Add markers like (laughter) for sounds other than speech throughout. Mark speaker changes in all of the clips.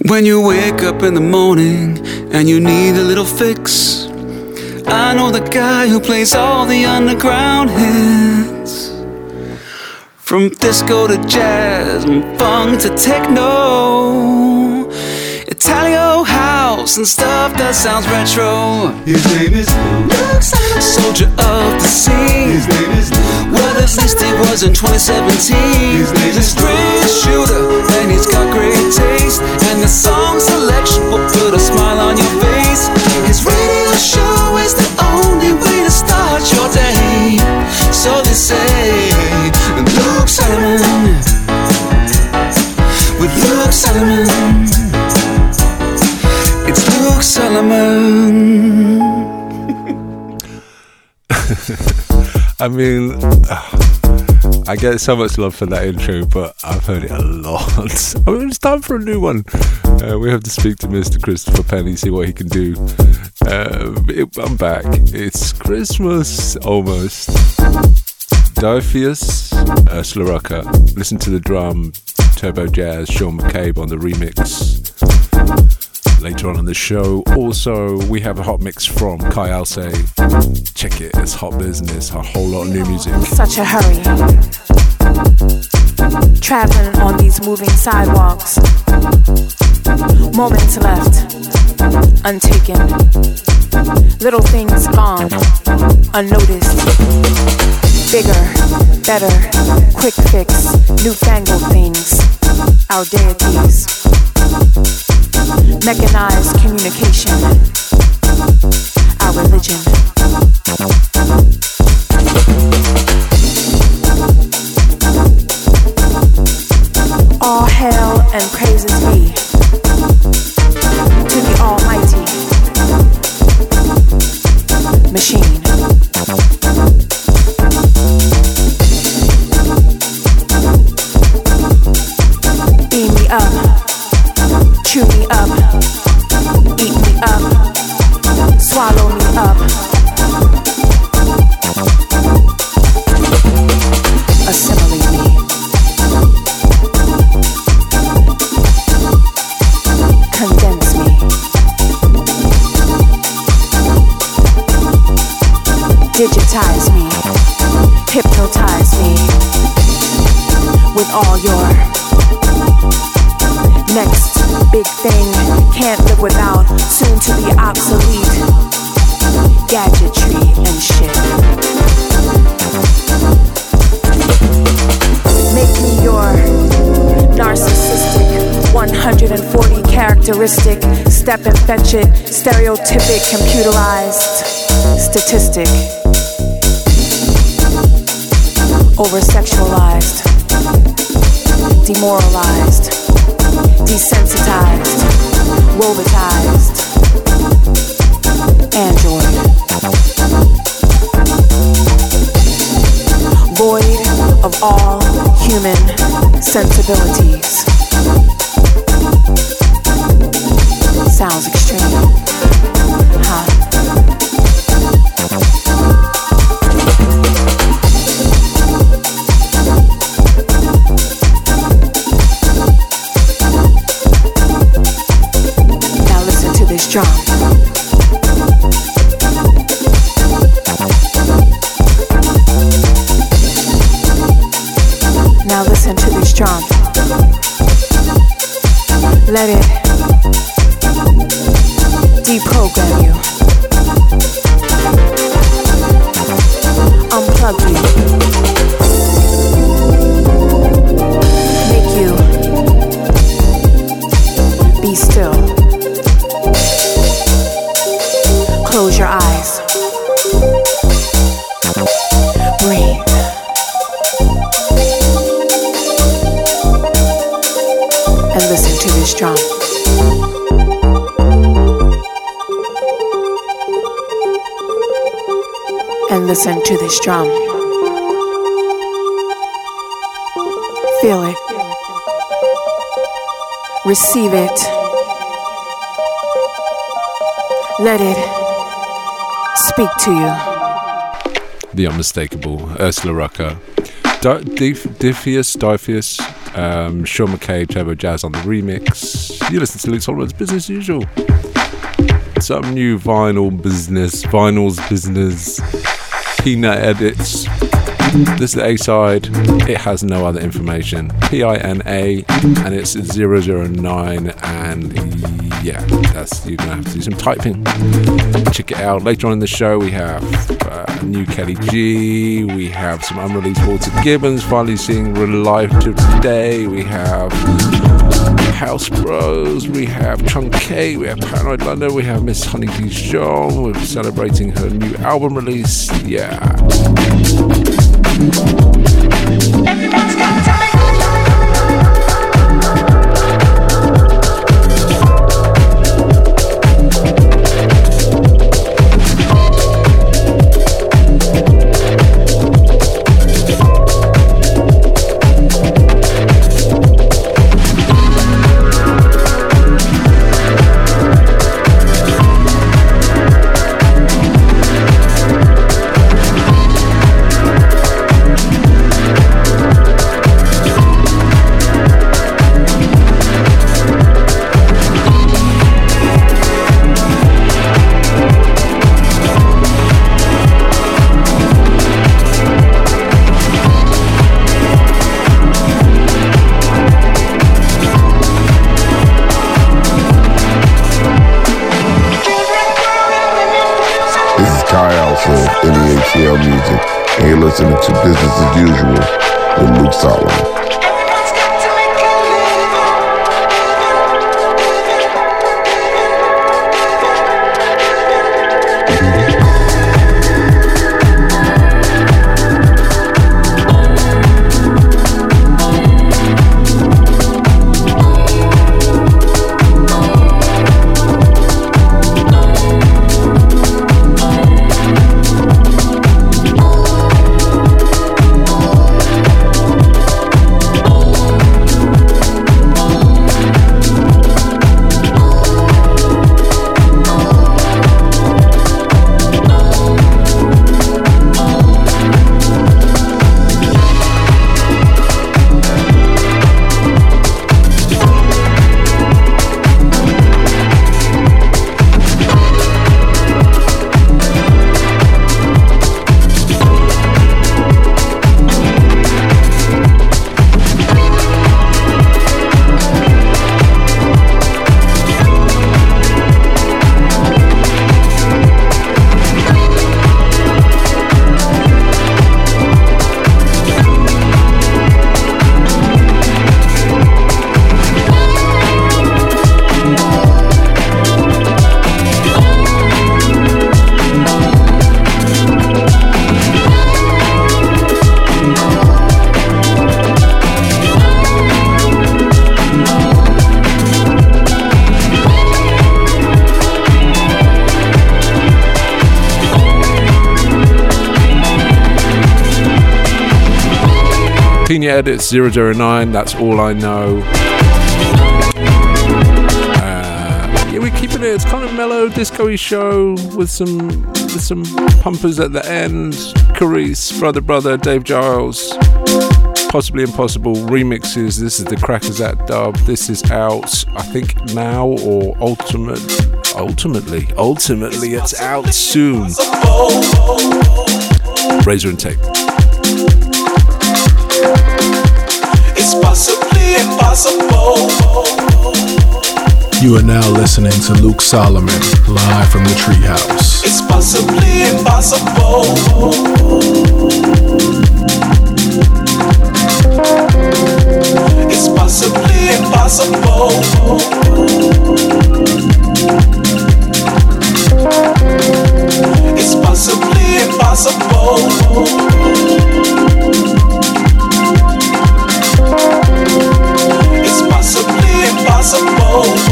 Speaker 1: When you wake up in the morning and you need a little fix, I know the guy who plays all the underground hits. From disco to jazz, and funk to techno, Italo house and stuff that sounds retro.
Speaker 2: His name is
Speaker 1: Luke Solomon, soldier of the sea.
Speaker 2: His name is
Speaker 1: Well, at least he was in 2017.
Speaker 2: His name
Speaker 1: He's a straight shooter, and he's got great taste. And the song selection will put a smile on your face. His radio show is the only way to start your day. So they say, Luke Solomon. With Luke Solomon. Solomon. (laughs)
Speaker 3: I mean, I get so much love for that intro, but I've heard it a lot. (laughs) I mean, it's time for a new one. Uh, we have to speak to Mr. Christopher Penny, see what he can do. Uh, it- I'm back. It's Christmas almost. Diephuis, uh. Listen to the drum, Turbojazz, Sean McCabe on the remix. Later on in the show, also we have a hot mix from Kai Alcé. Check it, it's hot business, a whole lot of new music.
Speaker 4: such a hurry. Traveling on these moving sidewalks. Moments left, untaken. Little things gone, unnoticed. Bigger, better, quick fix, newfangled things. Our deities. Mechanized communication. Our religion. Digitize me, hypnotize me with all your next big thing. Can't live without, soon to be obsolete gadgetry and shit. Make me your narcissistic 140 characteristic step and fetch it stereotypic computerized statistic over sexualized demoralized desensitized robotized android void of all human sensibilities sounds extreme. Listen to you.
Speaker 3: The unmistakable Ursula Rucker. Di- Dif- Diephuis, Diephuis, Um, Sean McKay, Turbojazz on the remix. You listen to Luke Solomon's Business Usual. Some new vinyl business, vinyls business, Pina edits. This is the A side. It has no other information. P I N A, and it's 009. And yeah, that's you're gonna have to do some typing. Check it out. Later on in the show, we have uh, new Kelly G. We have some unreleased Walter Gibbons finally seeing real life today. We have House Bros, we have Chunk K, we have Paranoid London, we have Miss Honey Dijon, we're celebrating her new album release. Yeah. Edits 009, that's all I know. Uh, yeah, we're keeping it, it's kind of mellow, disco show with some with some pumpers at the end. Cor.Ece, Brother Brother, Dave Giles, Possibly Impossible remixes. This is the Crackazat Dub. This is out, I think, now or ultimate. Ultimately, ultimately, it's out soon.
Speaker 5: Razor-N-Tape. Possibly impossible.
Speaker 6: You are now listening to Luke Solomon, live from the treehouse.
Speaker 5: It's possibly impossible. It's possibly impossible. It's possibly impossible. oh.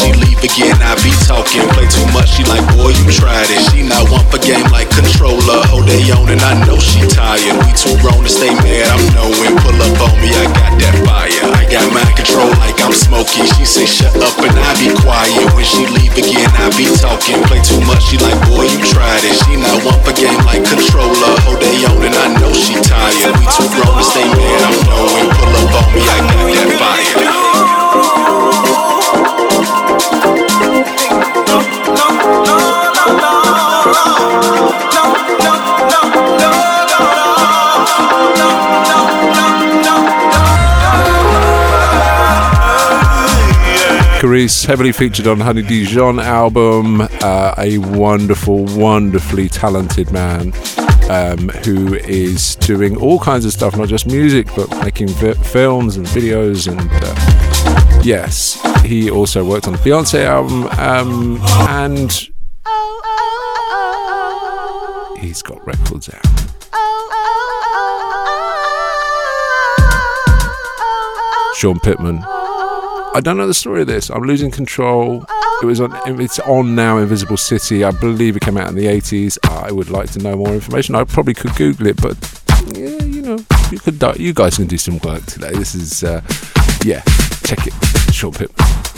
Speaker 7: She leave again, I be talking. Play too much, she like, boy, you tried it. She not one for game like controller. Oh, they own and I know she tired. We too grown to stay mad, I'm knowing. Pull up on me, I got that fire. I got mind control like I'm smoking. She say shut up and I be quiet. When she leave again, I be talking. Play too much, she like, boy, you tried it. She not one for game like controller. Oh, they own and I know she tired. We too grown to stay mad, I'm knowing. Pull up on me, I got that fire.
Speaker 3: Cor.Ece, heavily featured on Honey Dijon album, uh, a wonderful, wonderfully talented man um, who is doing all kinds of stuff, not just music, but making vi- films and videos. And uh, yes, he also worked on the Beyonce album, um, and he's got records out. Shawn Pittman. I don't know the story of this. I'm losing control. It was on. It's on now. Invisible City. I believe it came out in the 80s. I would like to know more information. I probably could Google it, but yeah, you know, you could. You guys can do some work today. This is, uh, yeah, check it. Shawn Pittman.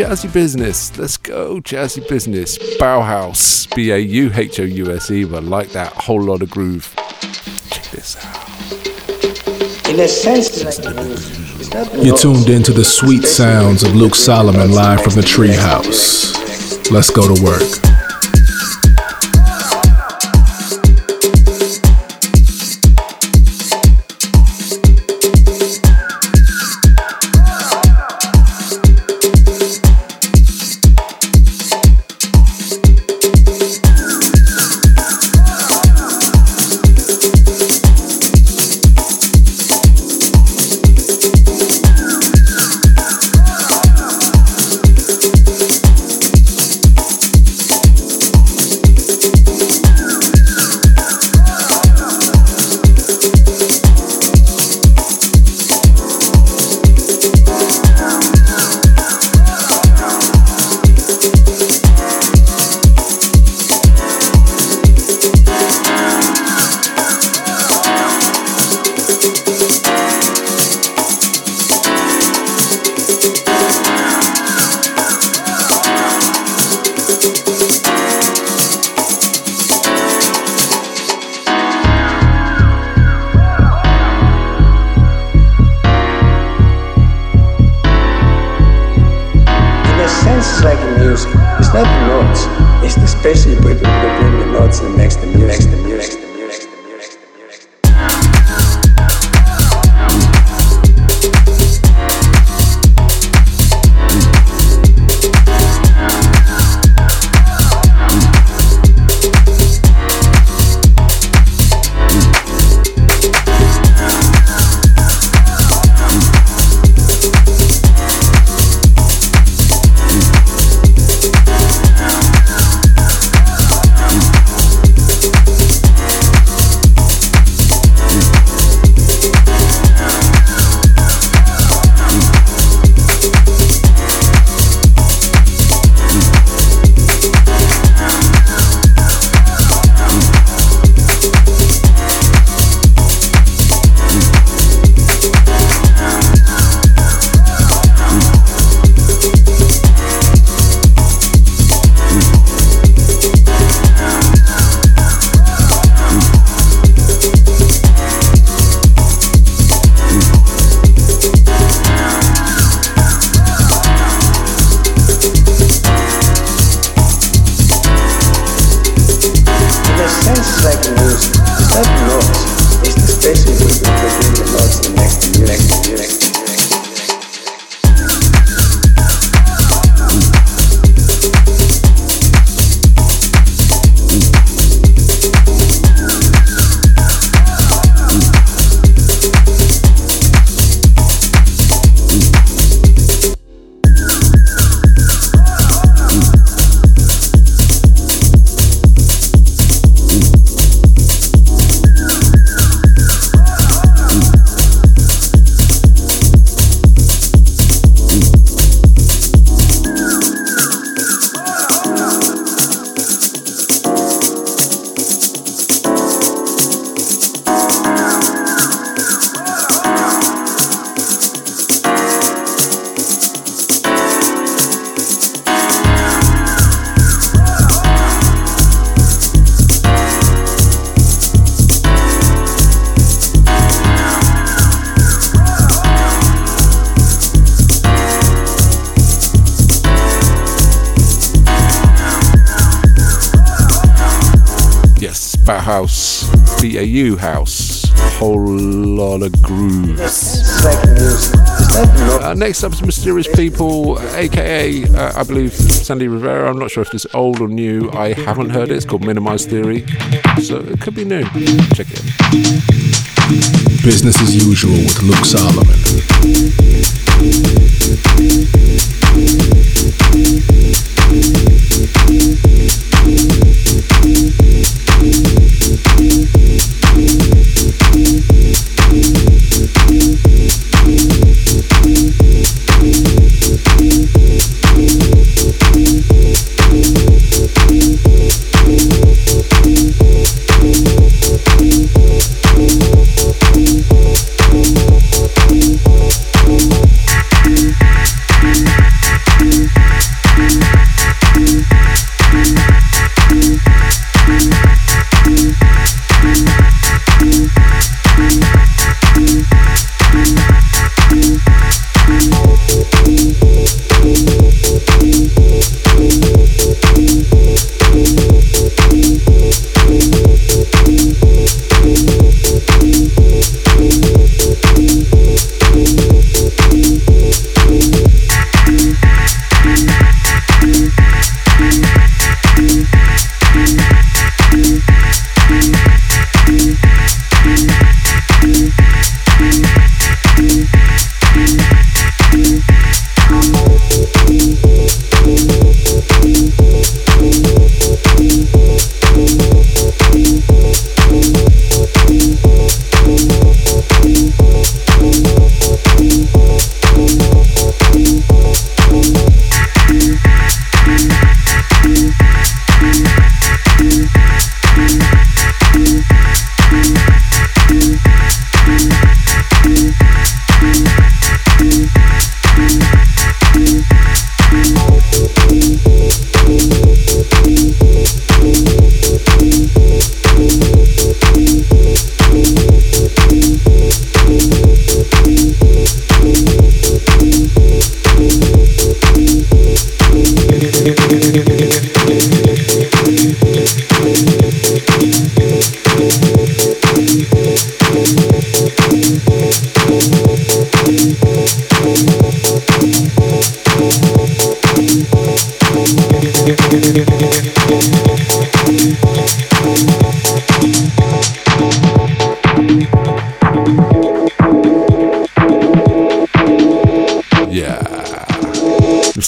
Speaker 3: Jazzy business. Let's go, jazzy business. Bauhouse, B A U H O U S E, but like that whole lot of groove. Check this out.
Speaker 8: In a sense,
Speaker 9: You're tuned into the sweet sounds of Luke Solomon live from the treehouse. Let's go to work.
Speaker 3: Is Mysterious People, aka uh, I believe Sandy Rivera. I'm not sure if it's old or new. I haven't heard it. It's called Minimize Theory, so it could be new. Check it. out.
Speaker 9: Business as usual with Luke Solomon.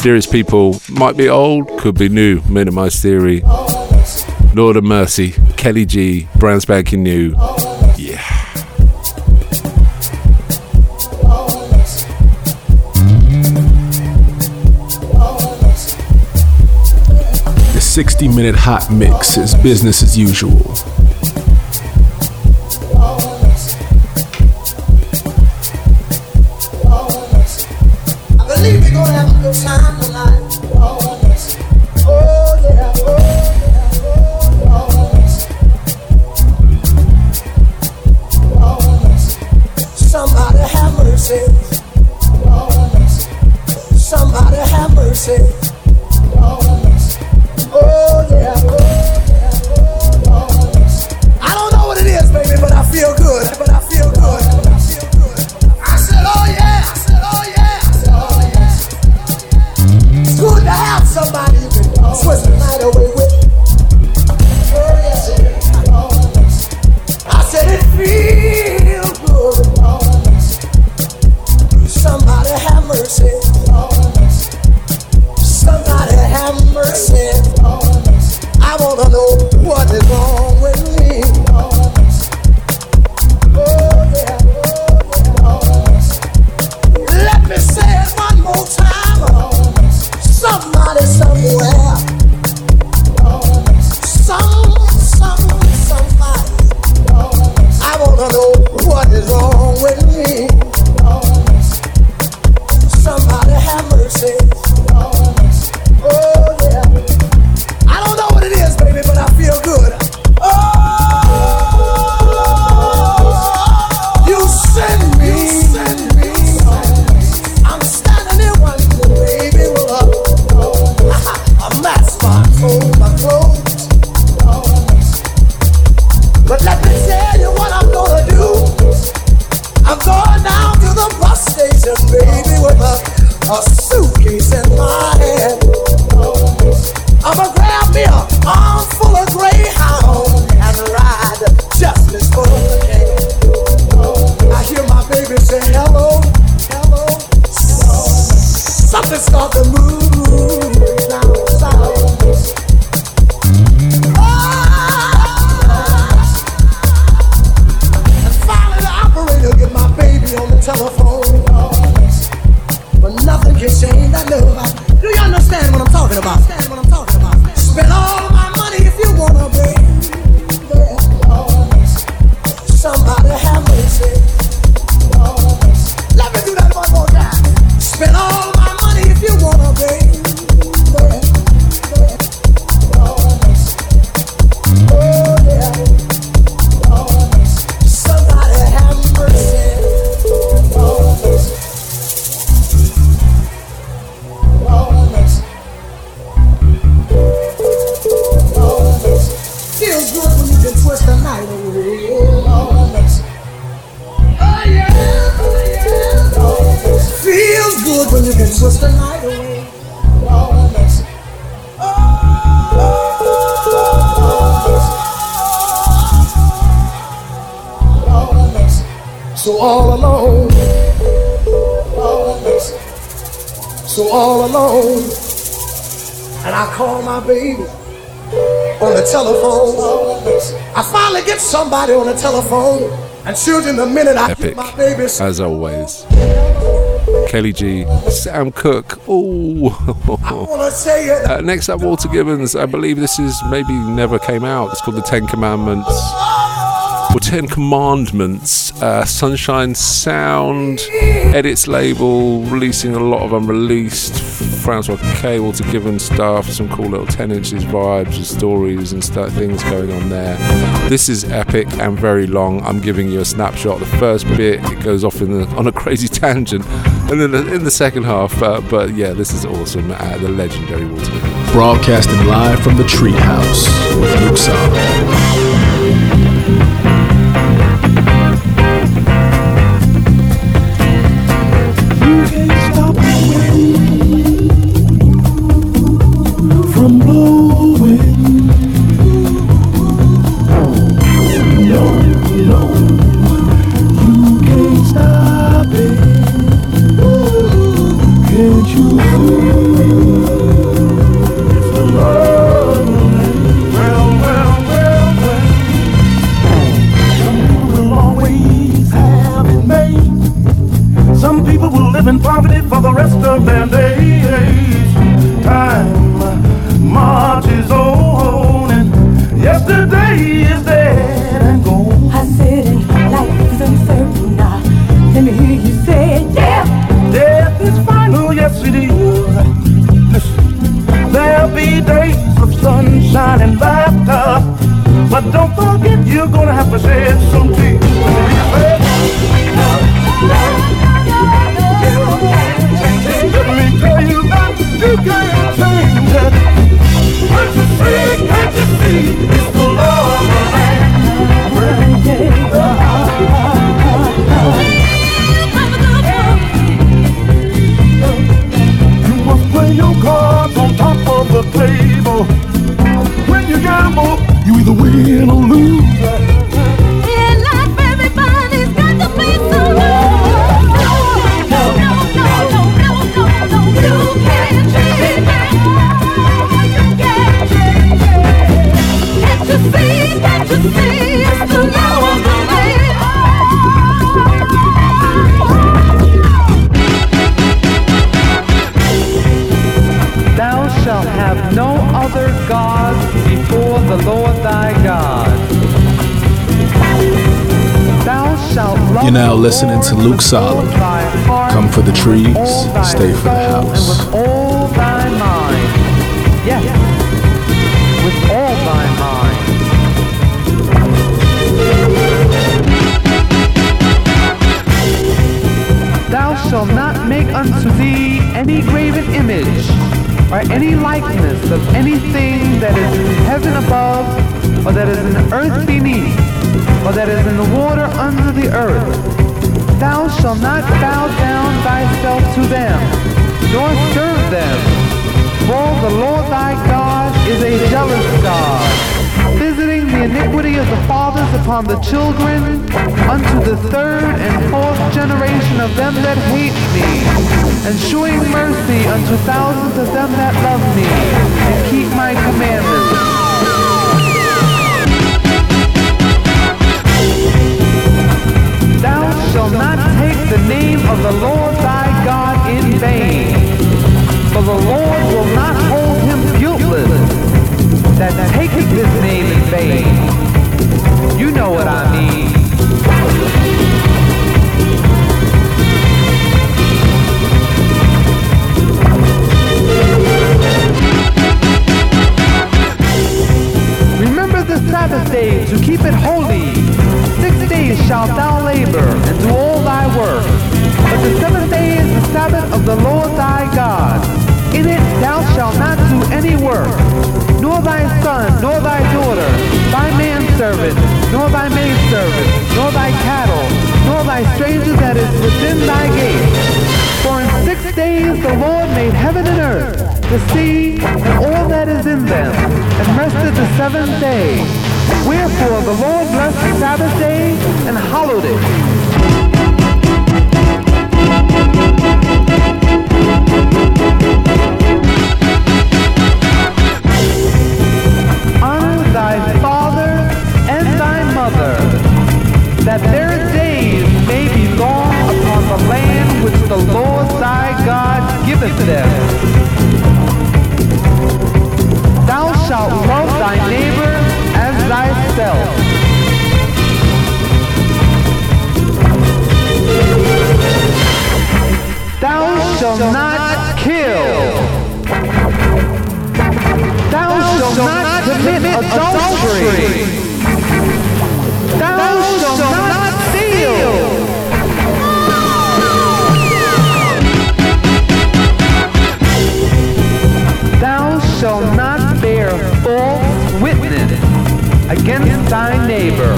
Speaker 3: mysterious people might be old, could be new. Minimize Theory, Lord of Mercy, Kelly G, brand spanking new. Yeah.
Speaker 6: The 60 minute hot mix is business as usual.
Speaker 10: on the telephone and shooting the minute I
Speaker 3: Epic,
Speaker 10: my babies.
Speaker 3: As always. Kelly G, Sam Cooke. Oh, uh, next up, Walter Gibbons. I believe this is maybe never came out. It's called The Ten Commandments or Ten Commandments. Uh, Sunshine Sound edits label, releasing a lot of unreleased Francois Cable to Gibbon Staff, some cool little 10 inches vibes and stories and st- things going on there. This is epic and very long. I'm giving you a snapshot. The first bit, it goes off the, on a crazy (laughs) tangent, and then in the second half, uh, but yeah, this is awesome. Uh, the legendary Walter.
Speaker 6: Broadcasting live from the treehouse with Luke
Speaker 5: You You're
Speaker 6: now
Speaker 11: the
Speaker 6: listening to Luke Solomon.
Speaker 11: all thy heart,
Speaker 6: Come for the trees, stay for the house.
Speaker 11: with all thy mind. Yes, with all thy mind. Shalt not make unto thee any graven image, or any likeness of anything that is in heaven above, or that is in the earth beneath, or that is in the water under the earth. Thou shalt not bow down thyself to them, nor serve them. For the Lord thy God is a jealous God, visiting the iniquity of the fathers upon the children, unto the third and fourth generation of them that hate me, and shewing mercy unto thousands of them that love me, and keep my commandments. Thou shalt not take the name of the Lord thy God in vain, for the Lord will not hold him guiltless that taketh his name in vain. You know what I mean. Remember the Sabbath day to keep it holy. Six days shalt thou labor and do all thy work. But the seventh day is the Sabbath of the Lord thy God. In it thou shalt not do any work, nor thy son, nor thy daughter, thy manservant, nor thy maidservant, nor thy cattle, nor thy stranger that is within thy gate. For in six days the Lord made heaven and earth, the sea, and all that is in them, and rested the seventh day. Wherefore the Lord blessed the Sabbath day and hallowed it. Them. Thou shalt love thy neighbor as thyself. Thou shalt not kill. Thou shalt not commit adultery. Shalt not bear false witness against thy neighbor.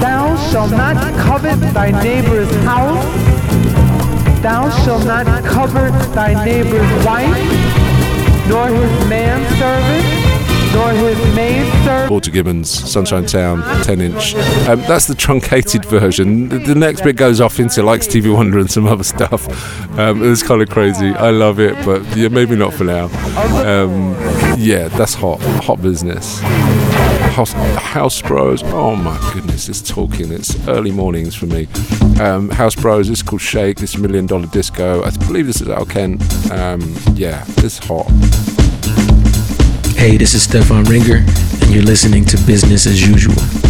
Speaker 11: Thou shalt not covet thy neighbor's house. Thou shalt not covet thy neighbor's wife, nor his manservant, nor his maid.
Speaker 3: Walter Gibbons, Sunshine Sound, 10 inch. Um, that's the truncated version. The, the, next bit goes off into like Stevie Wonder and some other stuff. Um, it was kind of crazy. I love it, but yeah, maybe not for now. Um, yeah, that's hot. Hot business. House, House Bros. Oh my goodness, it's talking. It's early mornings for me. Um, House Bros. is called Shake. This Million Dollar Disco. I believe this is Al Kent. Um, yeah, it's hot.
Speaker 12: Hey, this is Stefan Ringer, and you're listening to Business as Usual.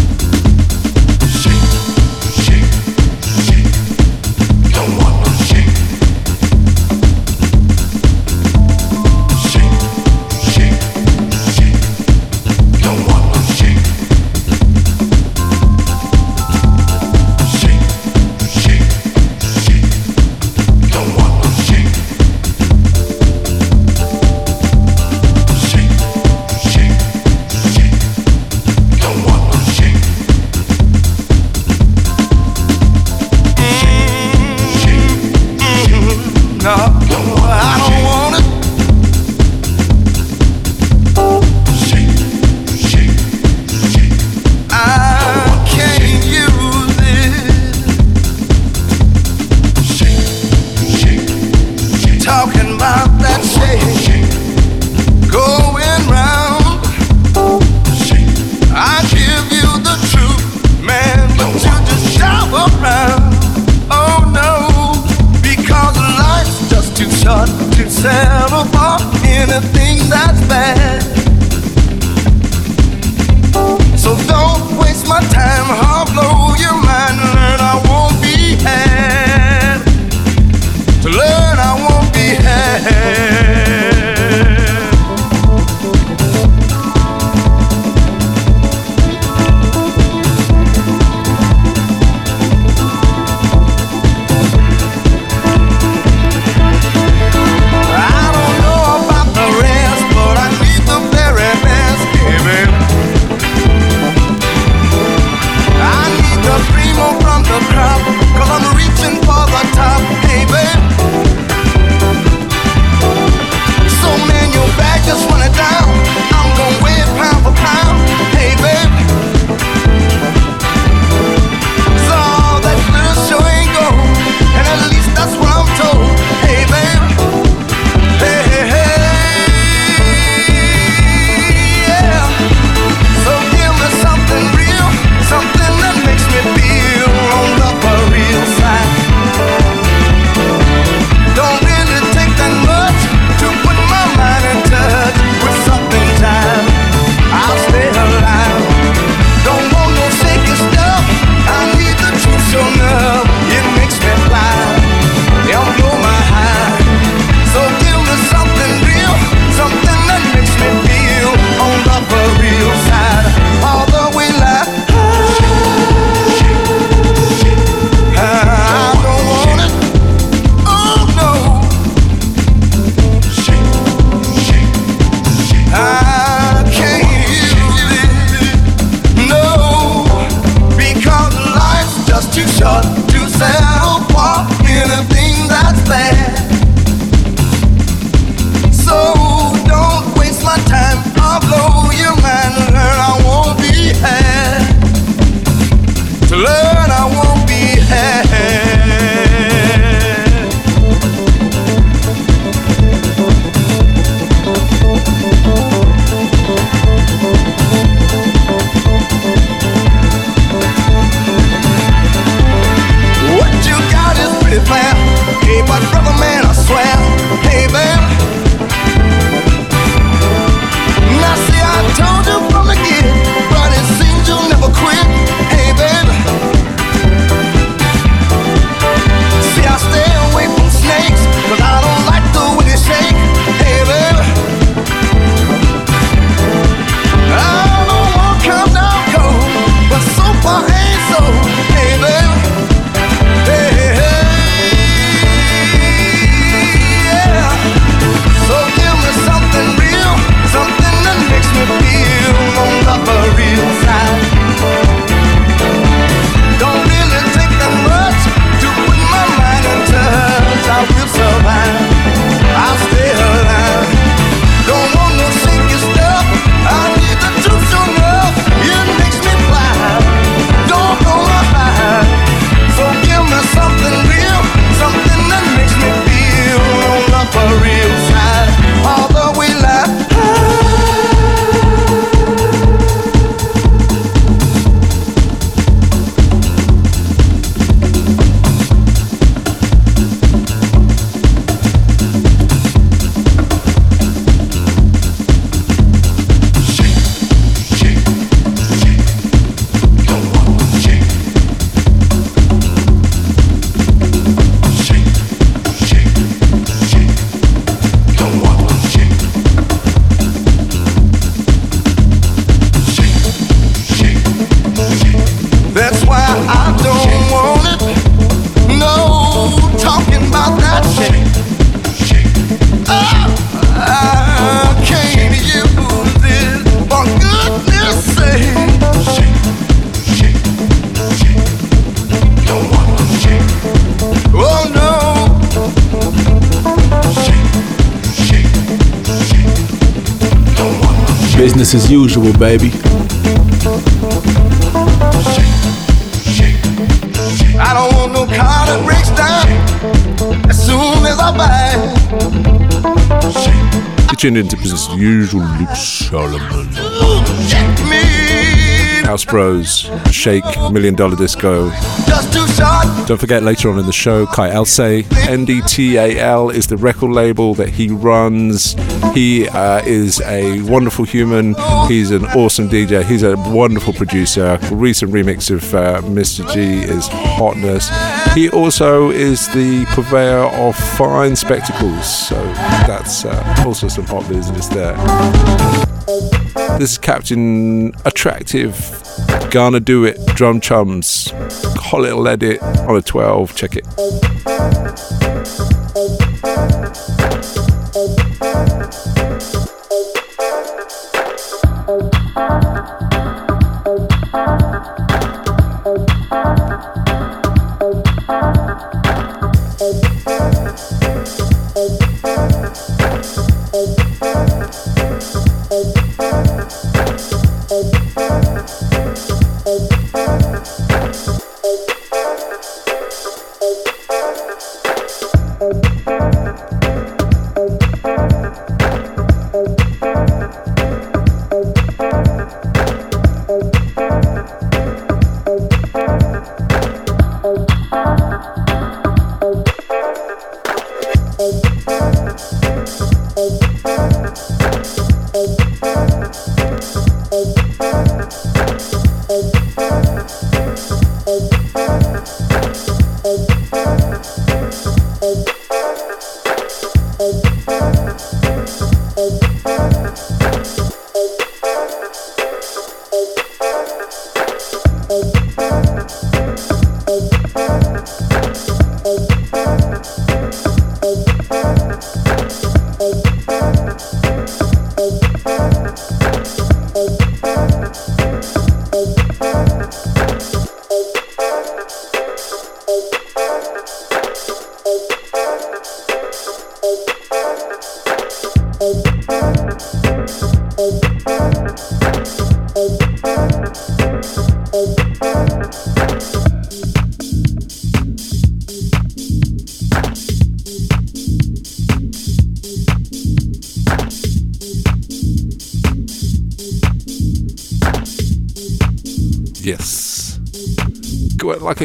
Speaker 3: Tuned into business as usual, Luke Solomon. House Bros, Shake, Million Dollar Disco. Don't forget later on in the show, Kai Alcé, NDATL is the record label that he runs. He uh, is a wonderful human. He's an awesome DJ. He's a wonderful producer. A recent remix of uh, Mr. G is Hotness. He also is the purveyor of fine spectacles. So that's uh, also some hot business there. This is Captain Attractive. Ghana Do It. Drum chums. Hot little edit on a 12. Check it.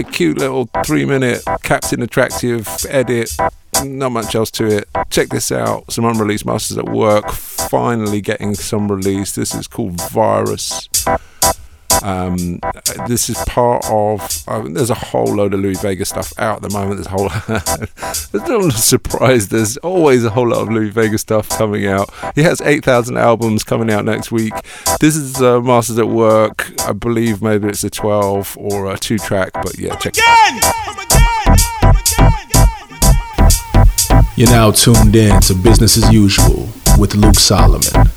Speaker 3: A cute little three minute Captain Attractive edit. Not much else to it. Check this out. Some unreleased masters at work. Finally getting some release. This is called Virus. Um, this is part of. Uh, there's a whole load of Louie Vega stuff out at the moment. There's a whole. (laughs) there's no surprise. There's always a whole lot of Louie Vega stuff coming out. He has 8,000 albums coming out next week. This is uh, Masters at Work. I believe maybe it's a 12 or a two track, but yeah, check it
Speaker 6: You're now tuned in to Business as Usual with Luke Solomon.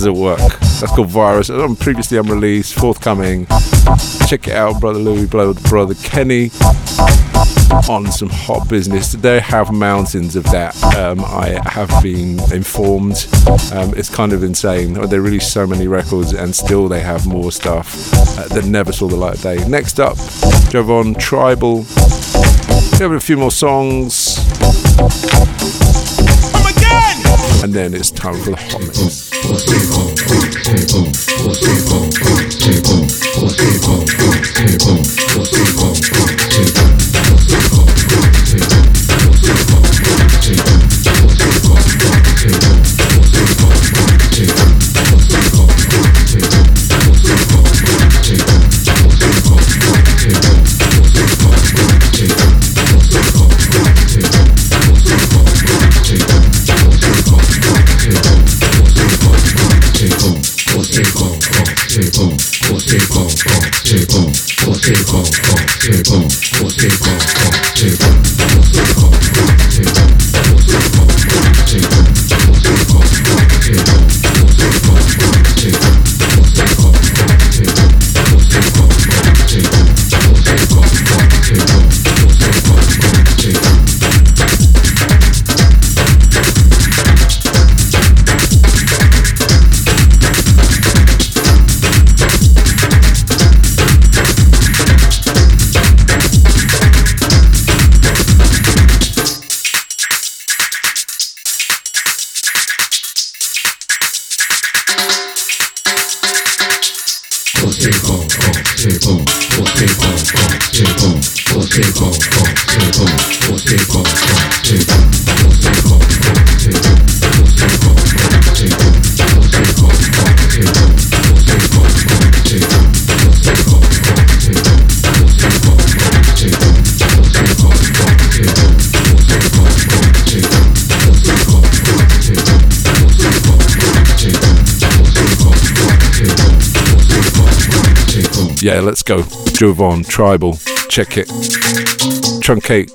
Speaker 3: Yes, at Work. That's called Virus. Um, previously unreleased, forthcoming. Check it out, Brother Louie, Brother Kenny on some hot business. They have mountains of that. Um, I have been informed. Um, it's kind of insane. They release so many records and still they have more stuff uh, that never saw the light of day. Next up, Jovonn Tribal. We have a few more songs. And then it's time for the hot mix table, full table, full table, full table, full table. Yeah, let's go. Jovonn Tribal. Check it. Truncate.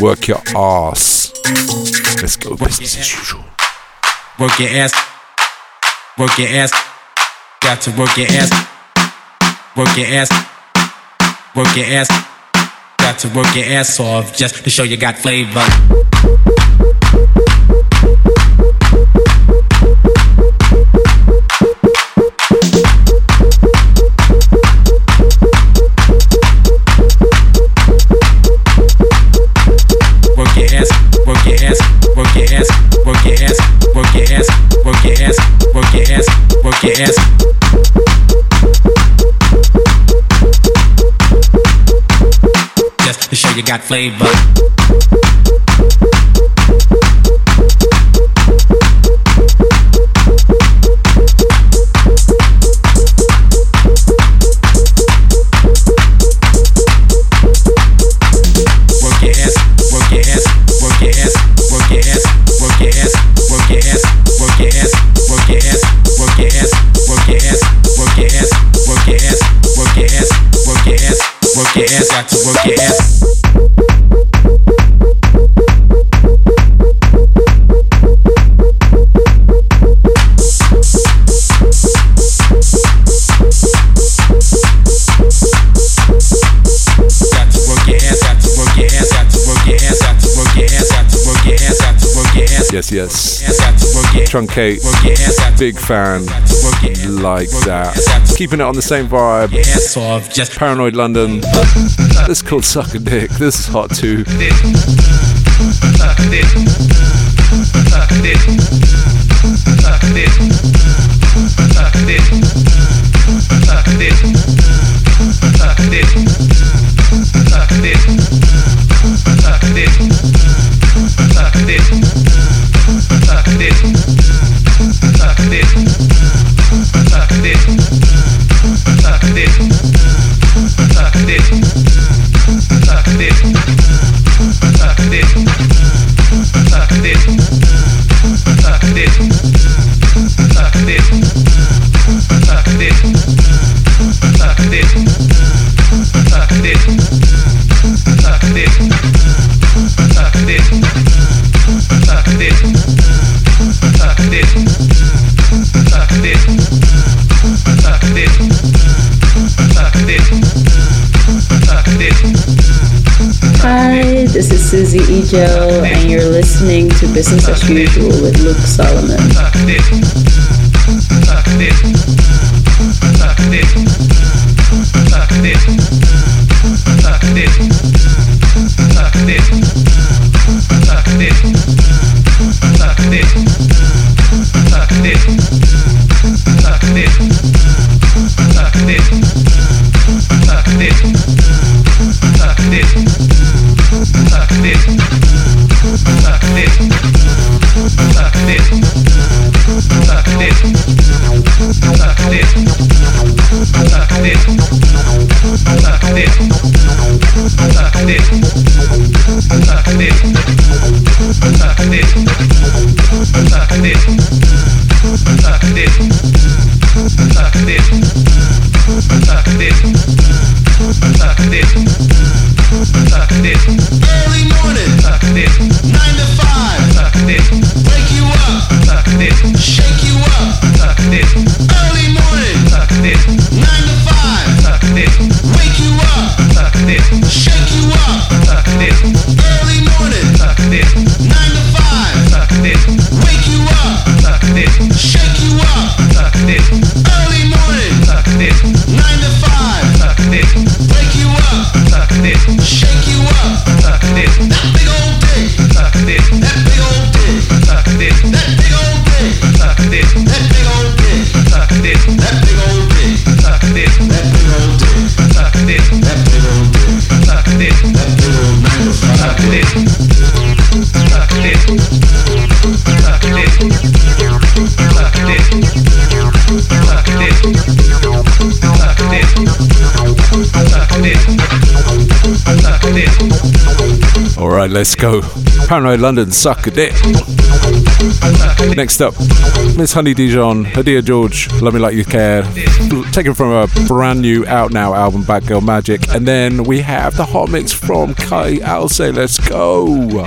Speaker 3: Work your ass. Let's go. Business as usual.
Speaker 13: Work your ass. Work your ass. Got to work your ass. Work your ass. Work your ass. Got to work your ass off just to show you got flavor. You got flavor. your ass, got to work your ass.
Speaker 3: Yes, yes. Truncate, big fan. Like that. Keeping it on the same vibe.
Speaker 13: off. Just
Speaker 3: Paranoid London. This is called Suck a Dick. This is hot too.
Speaker 5: Suck
Speaker 14: Susie and you're listening to Business as Usual with Luke Solomon.
Speaker 15: this. let's go. Paranoid London, suck a dick. Next up, Miss Honey Dijon, Hadiya George, Love Me Like You Care, taken from a brand new out now album, Black Girl Magic. And then we have the hot mix from Kai say let's go.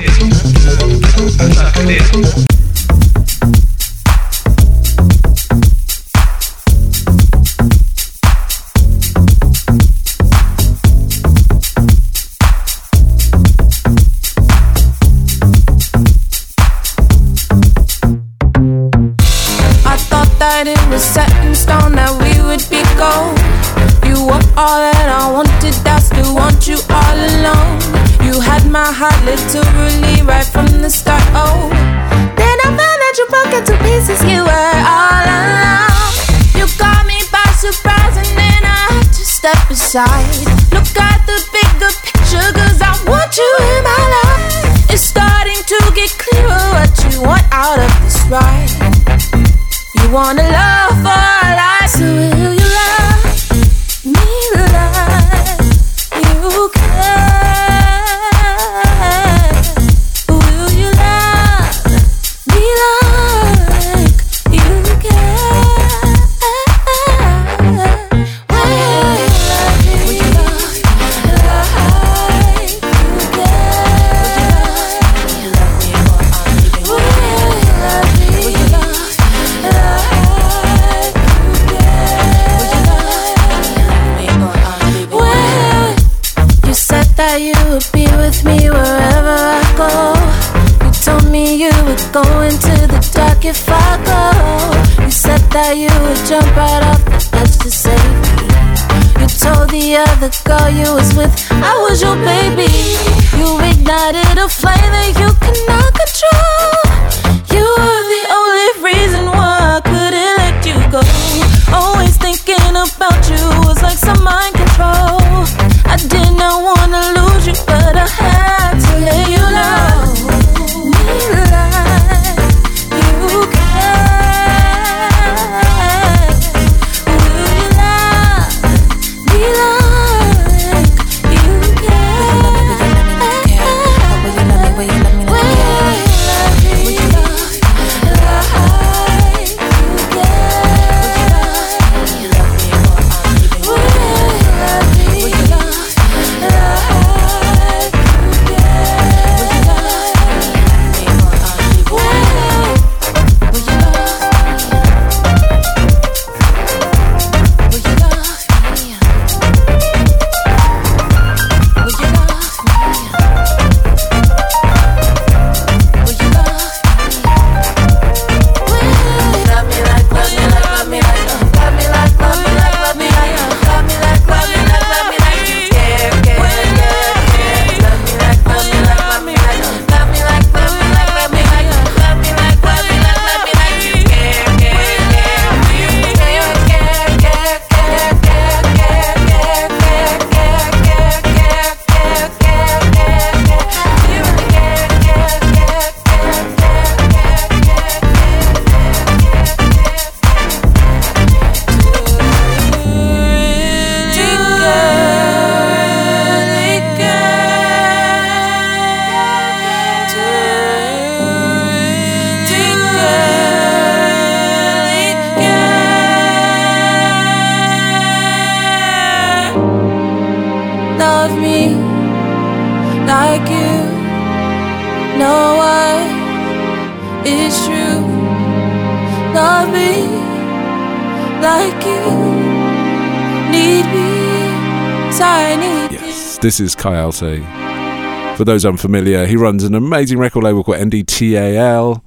Speaker 16: This
Speaker 3: is Alcé. For those unfamiliar, he runs an amazing record label called NDATL.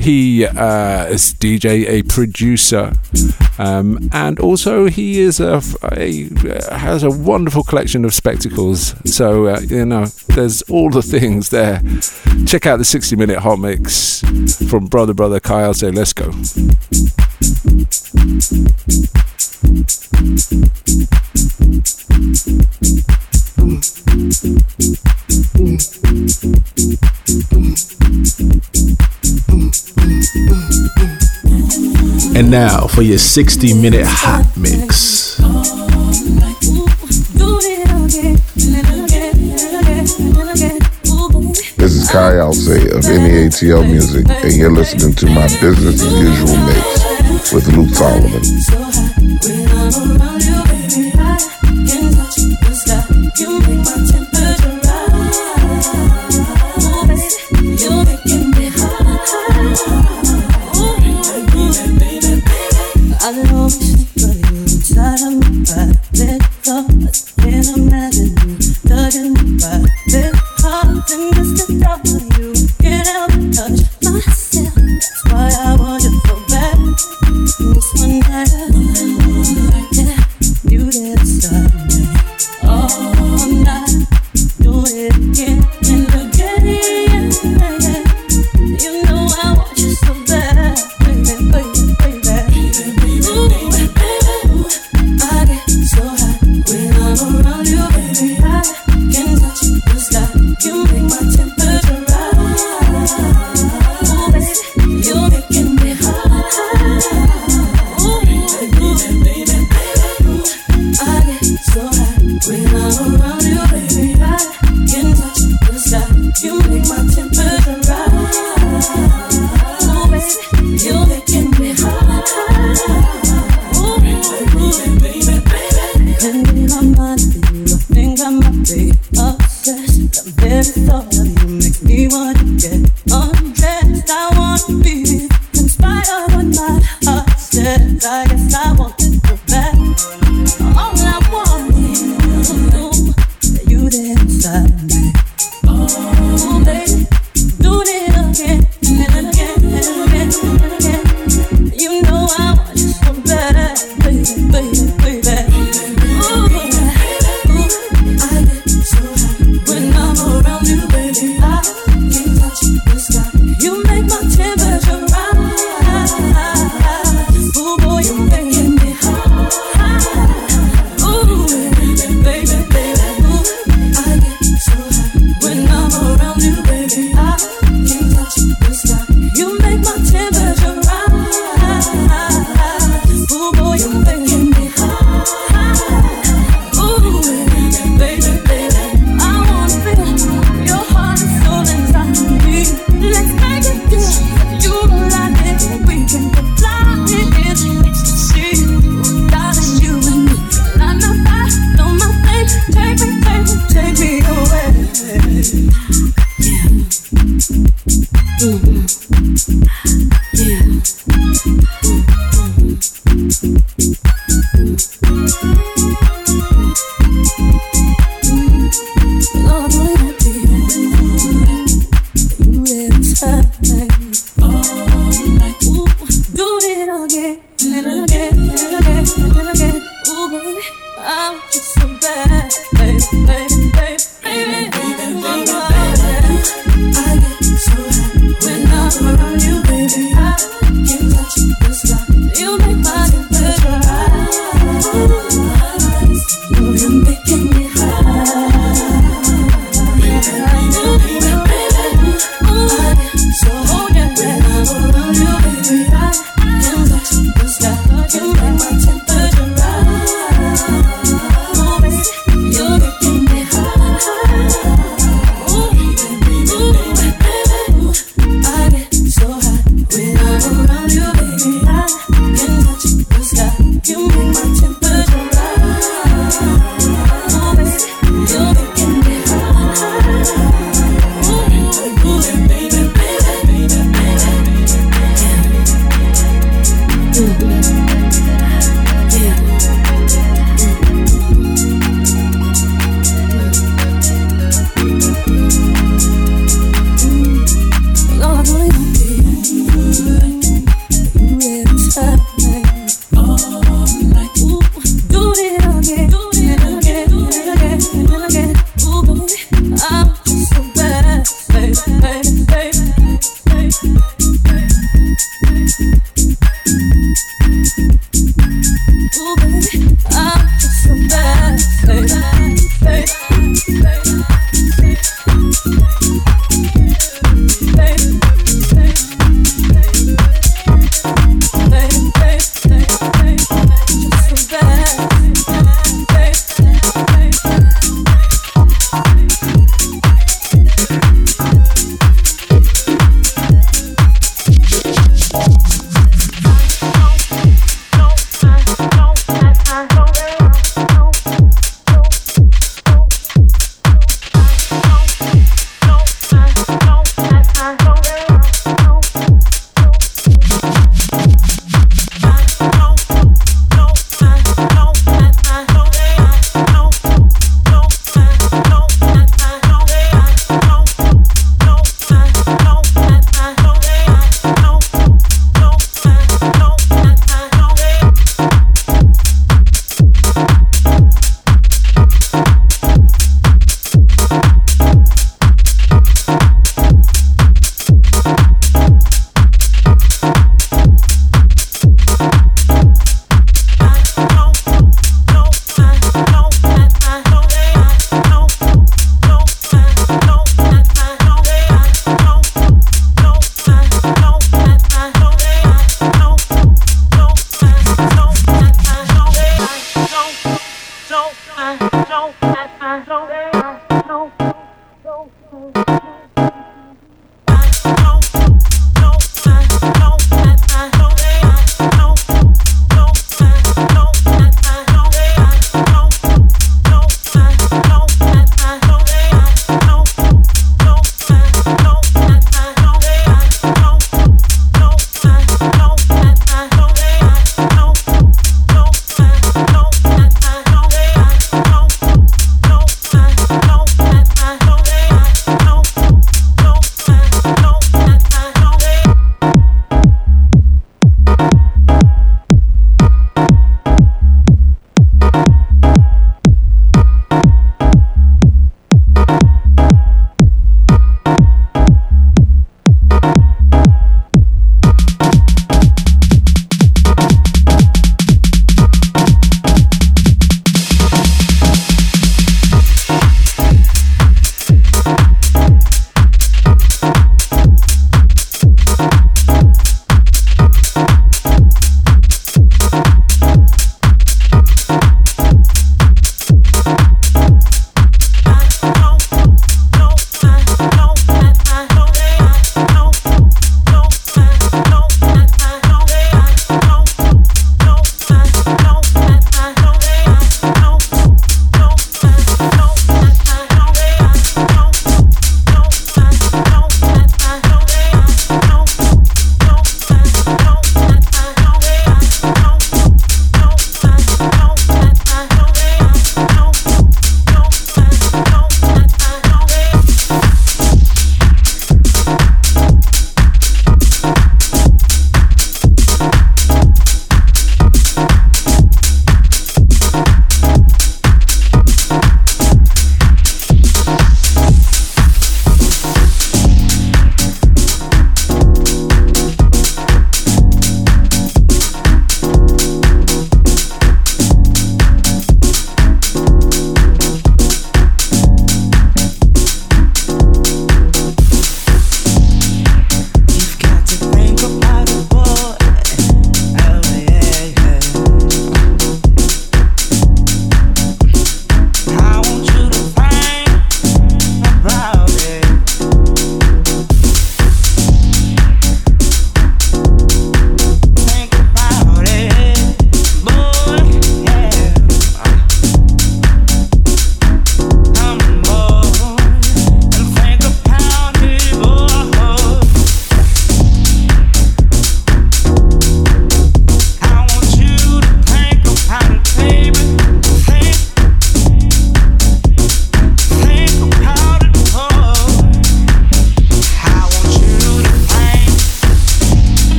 Speaker 3: He uh, is DJ, a producer, um, and also he is a, a has a wonderful collection of spectacles. So uh, you know, there's all the things there. Check out the 60 minute hot mix from Brother Brother Kyle. Alcé. Let's go.
Speaker 6: And now for your 60 minute hot mix.
Speaker 17: This is Kai Alcé of NDATL Music, and you're listening to my business as usual mix with Luke Solomon.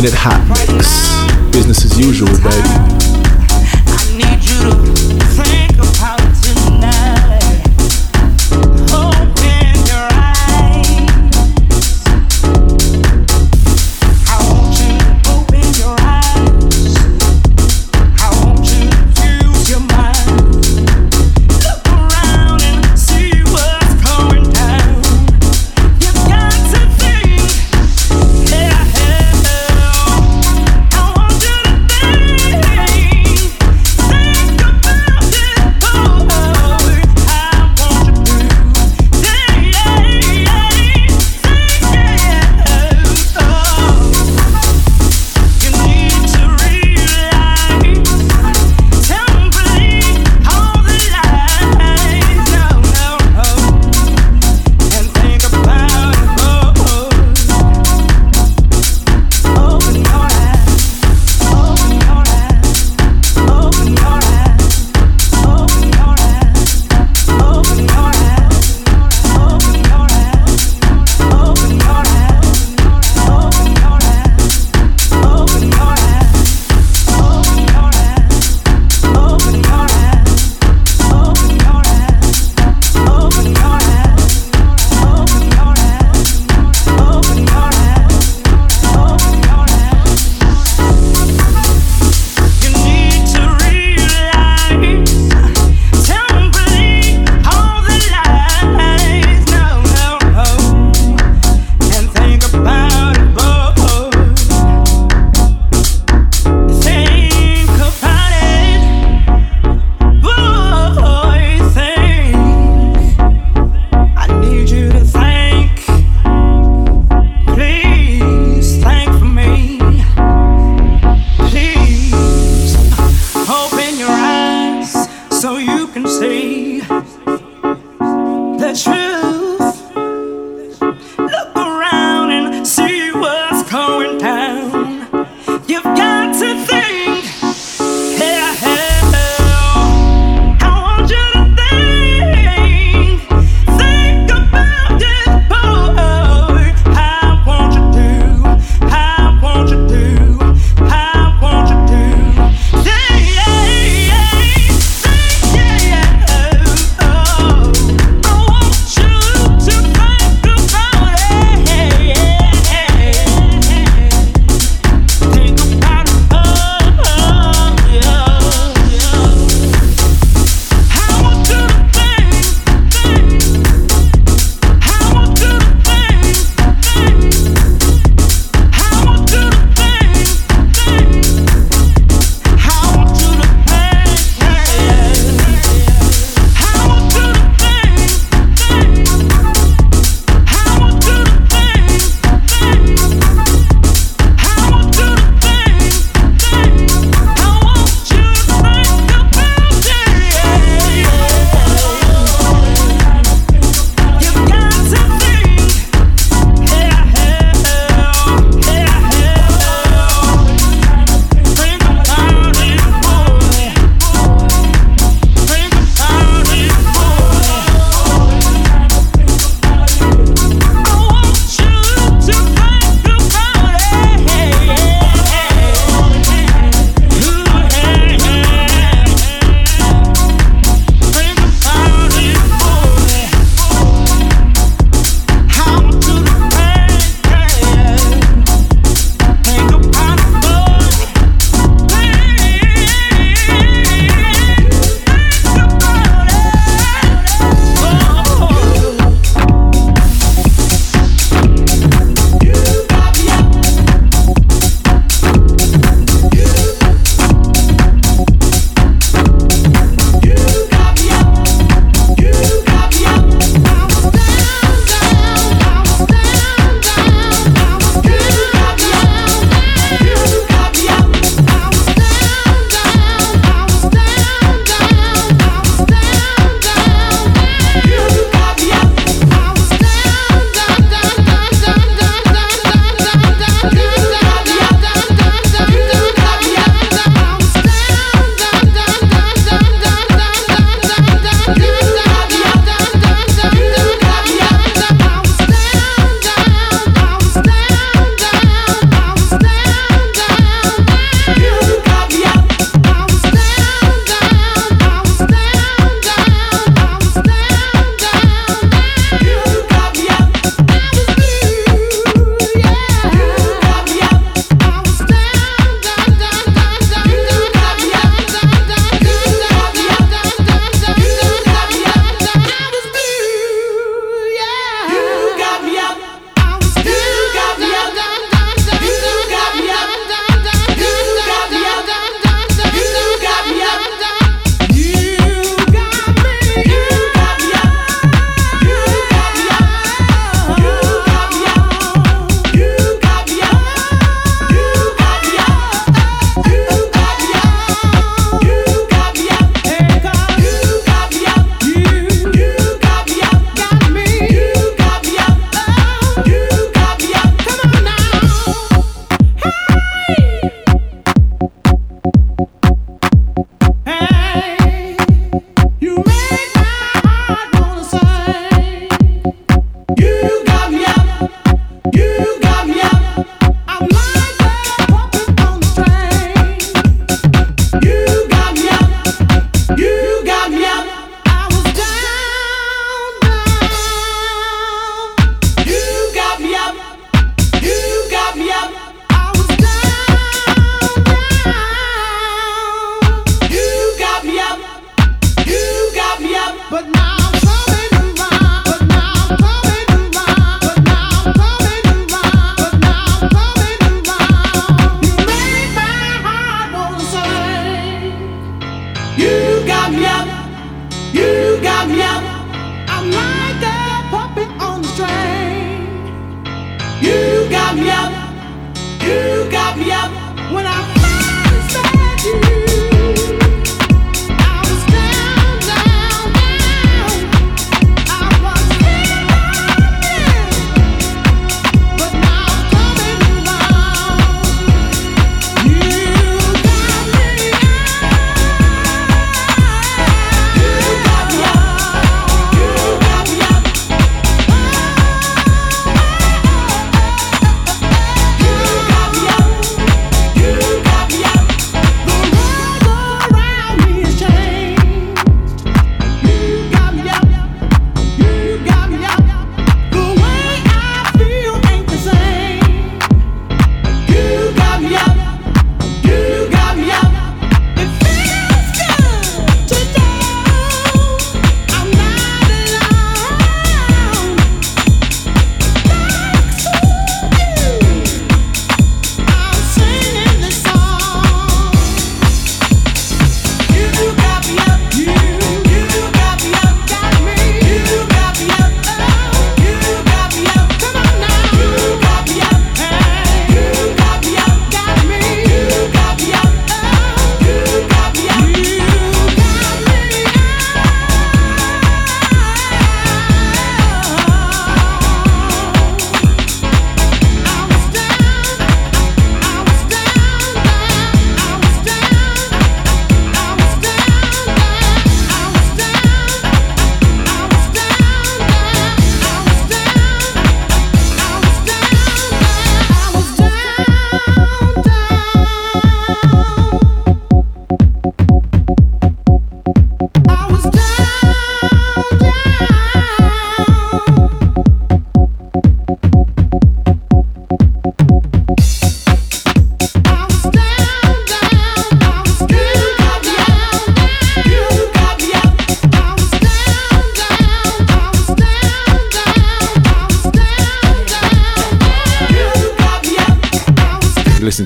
Speaker 18: Minute hot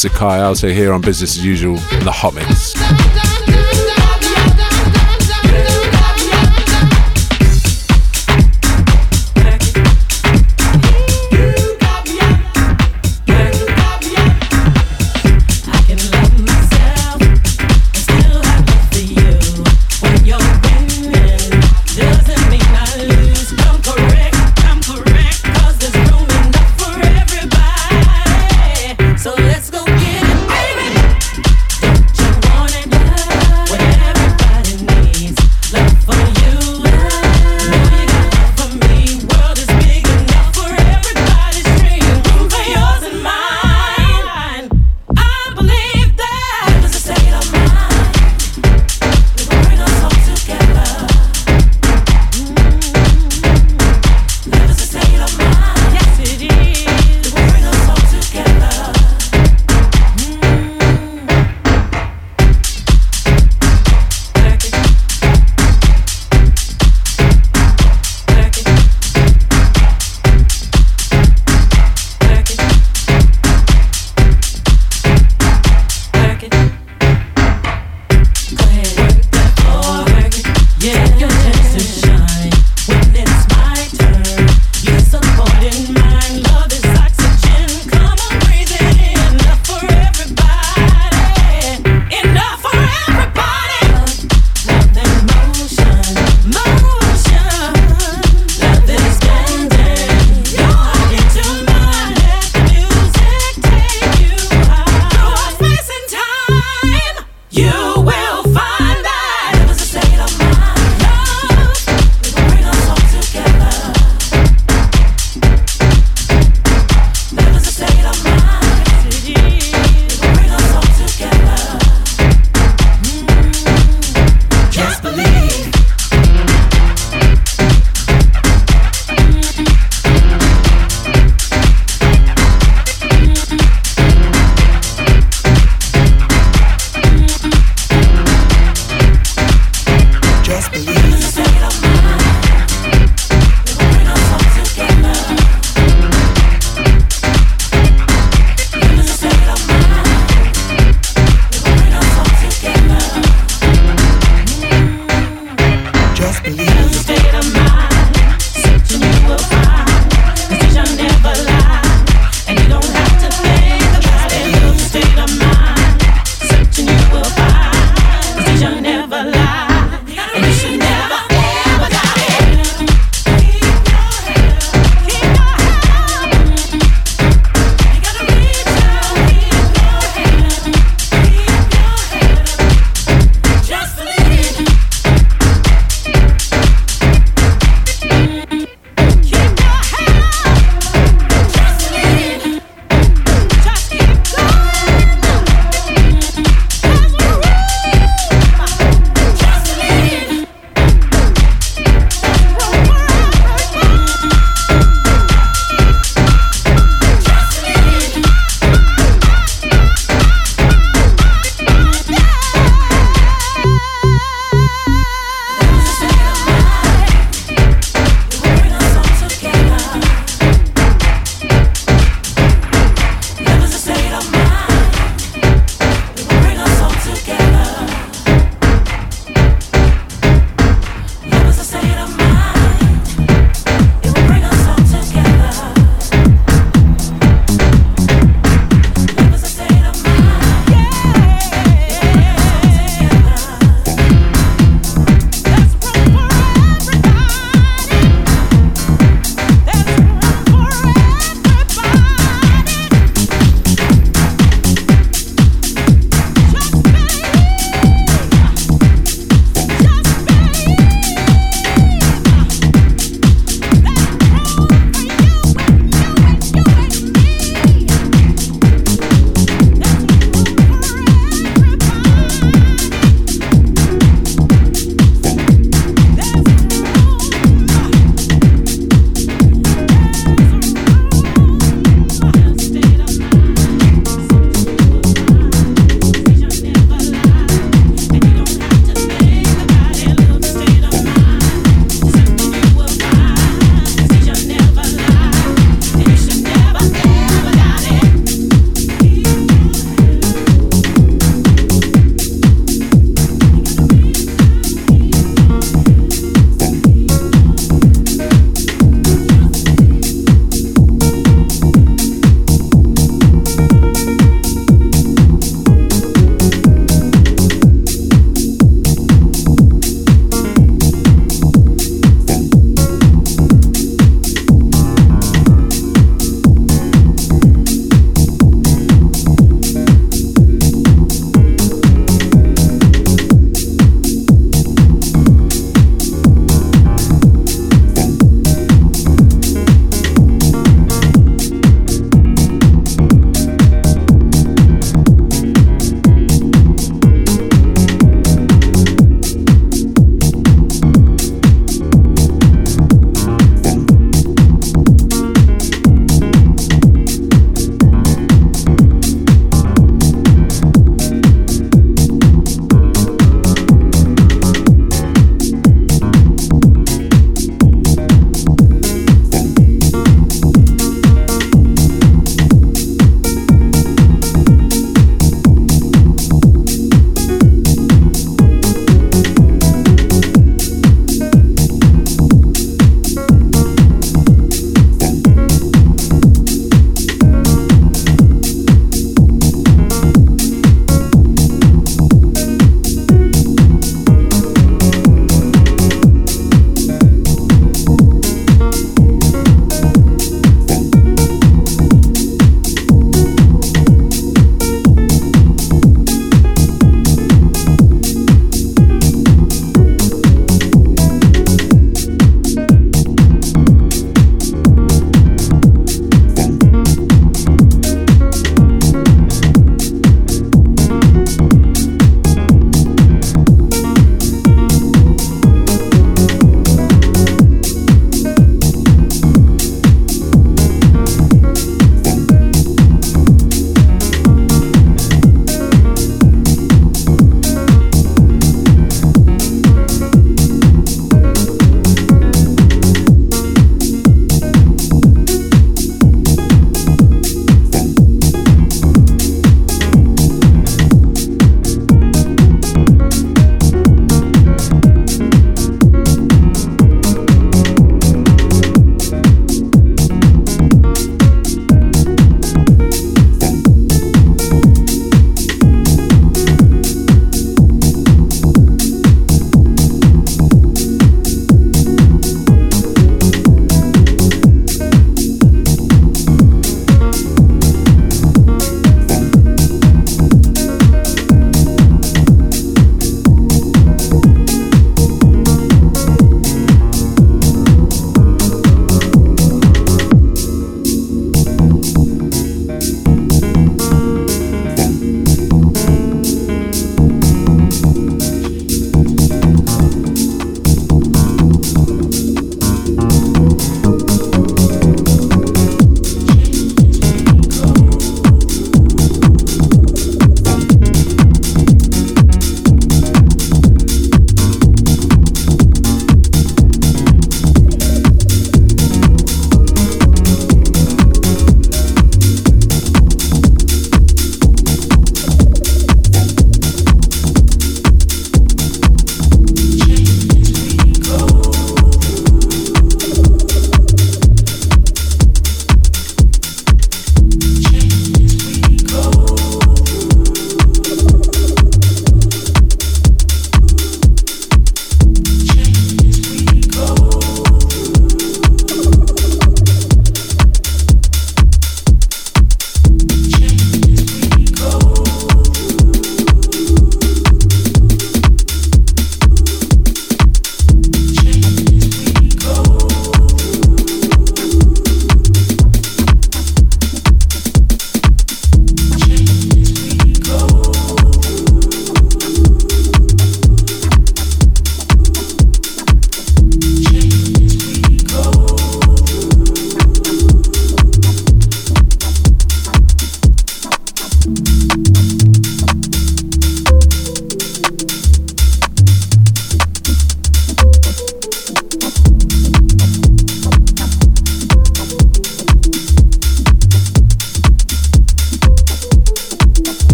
Speaker 3: Sakai. Alcé here on Business as Usual in the hot mix.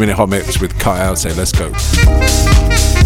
Speaker 3: Minute hot mix with Kai Alcé, Let's go.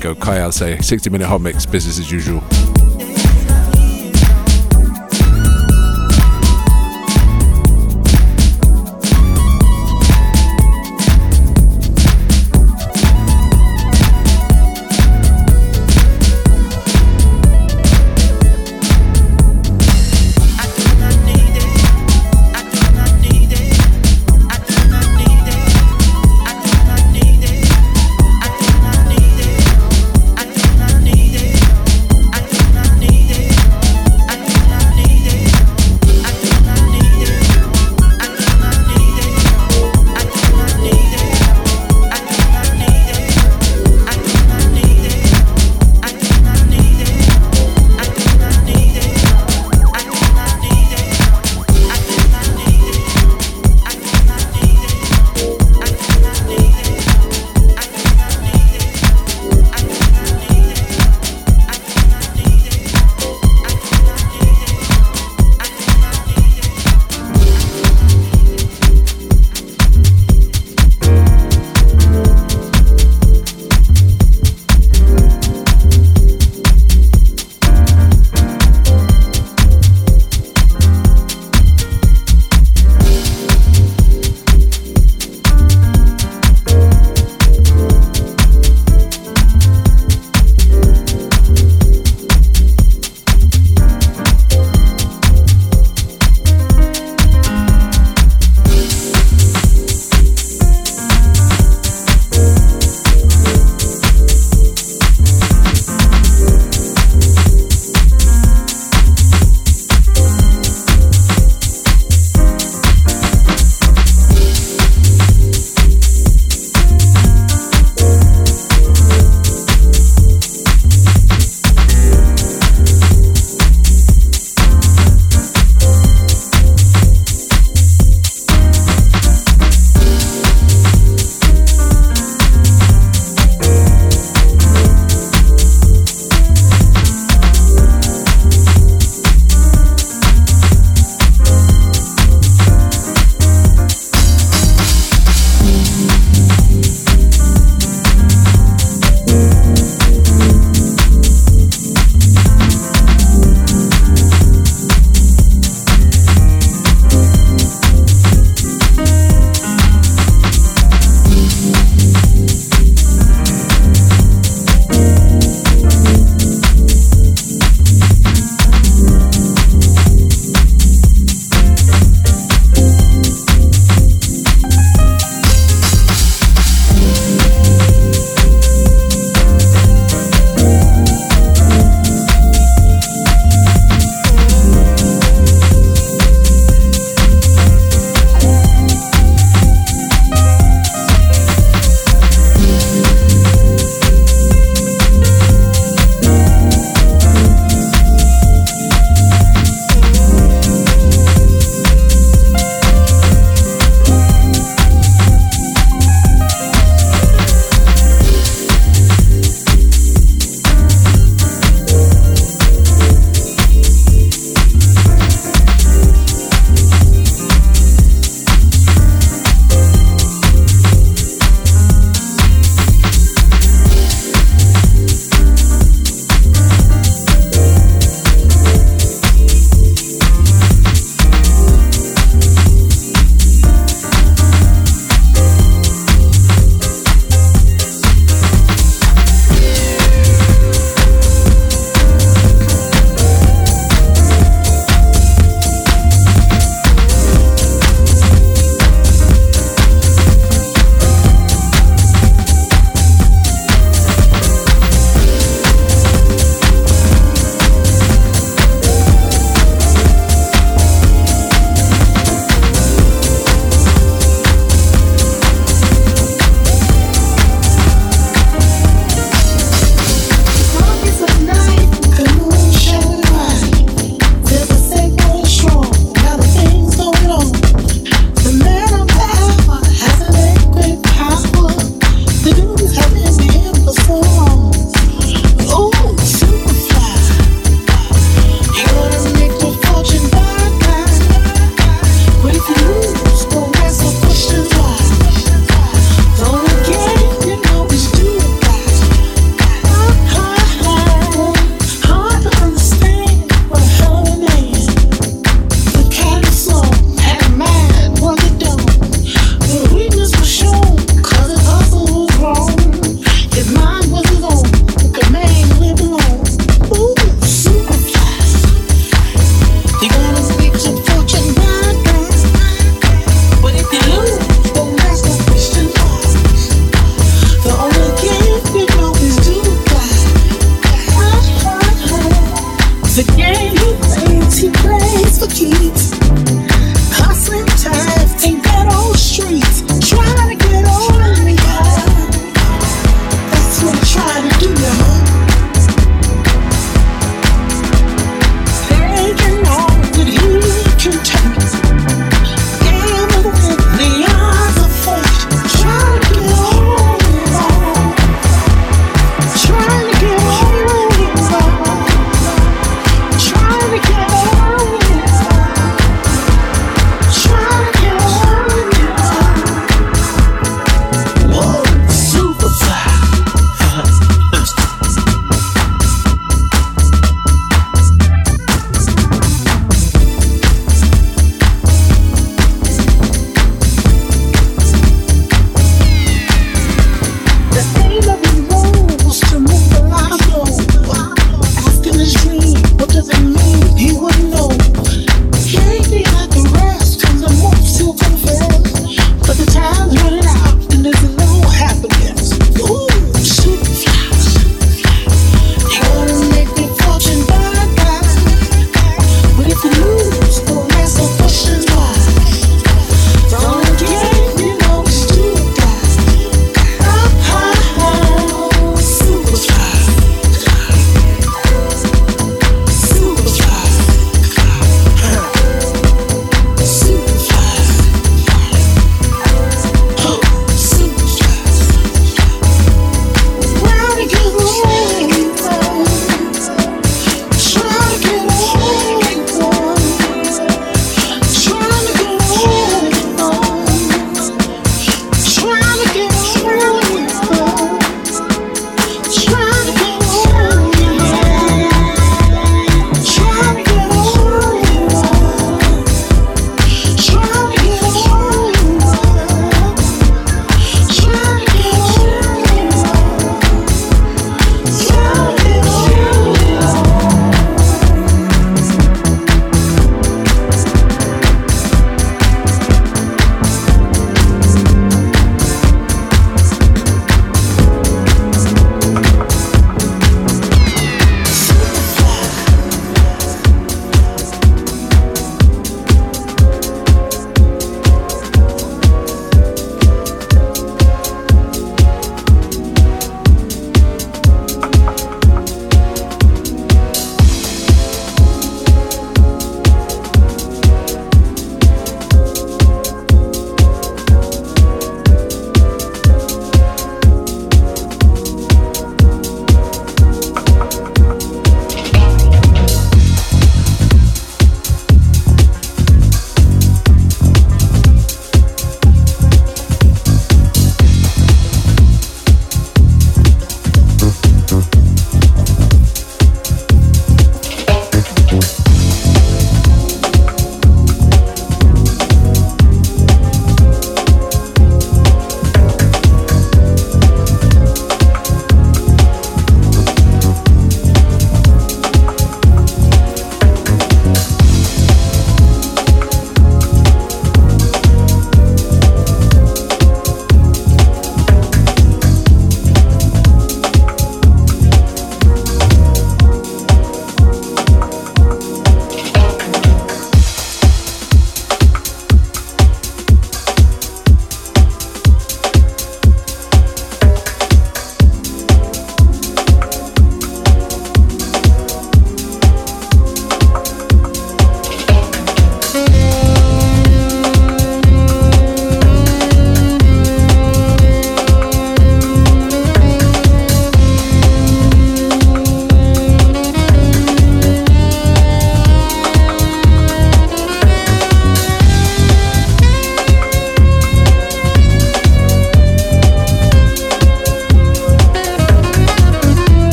Speaker 3: Go. Kai Alcé 60 minute hot mix, business as usual.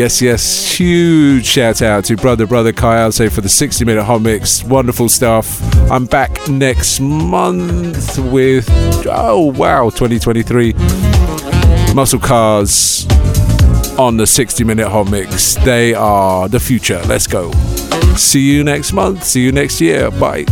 Speaker 3: Yes, yes. Huge shout out to brother, brother Kai Alcé for the 60 minute hot mix. Wonderful stuff. I'm back next month with, oh wow, 2023. Muscle Cars on the 60 minute hot mix. They are the future. Let's go. See you next month. See you next year. Bye.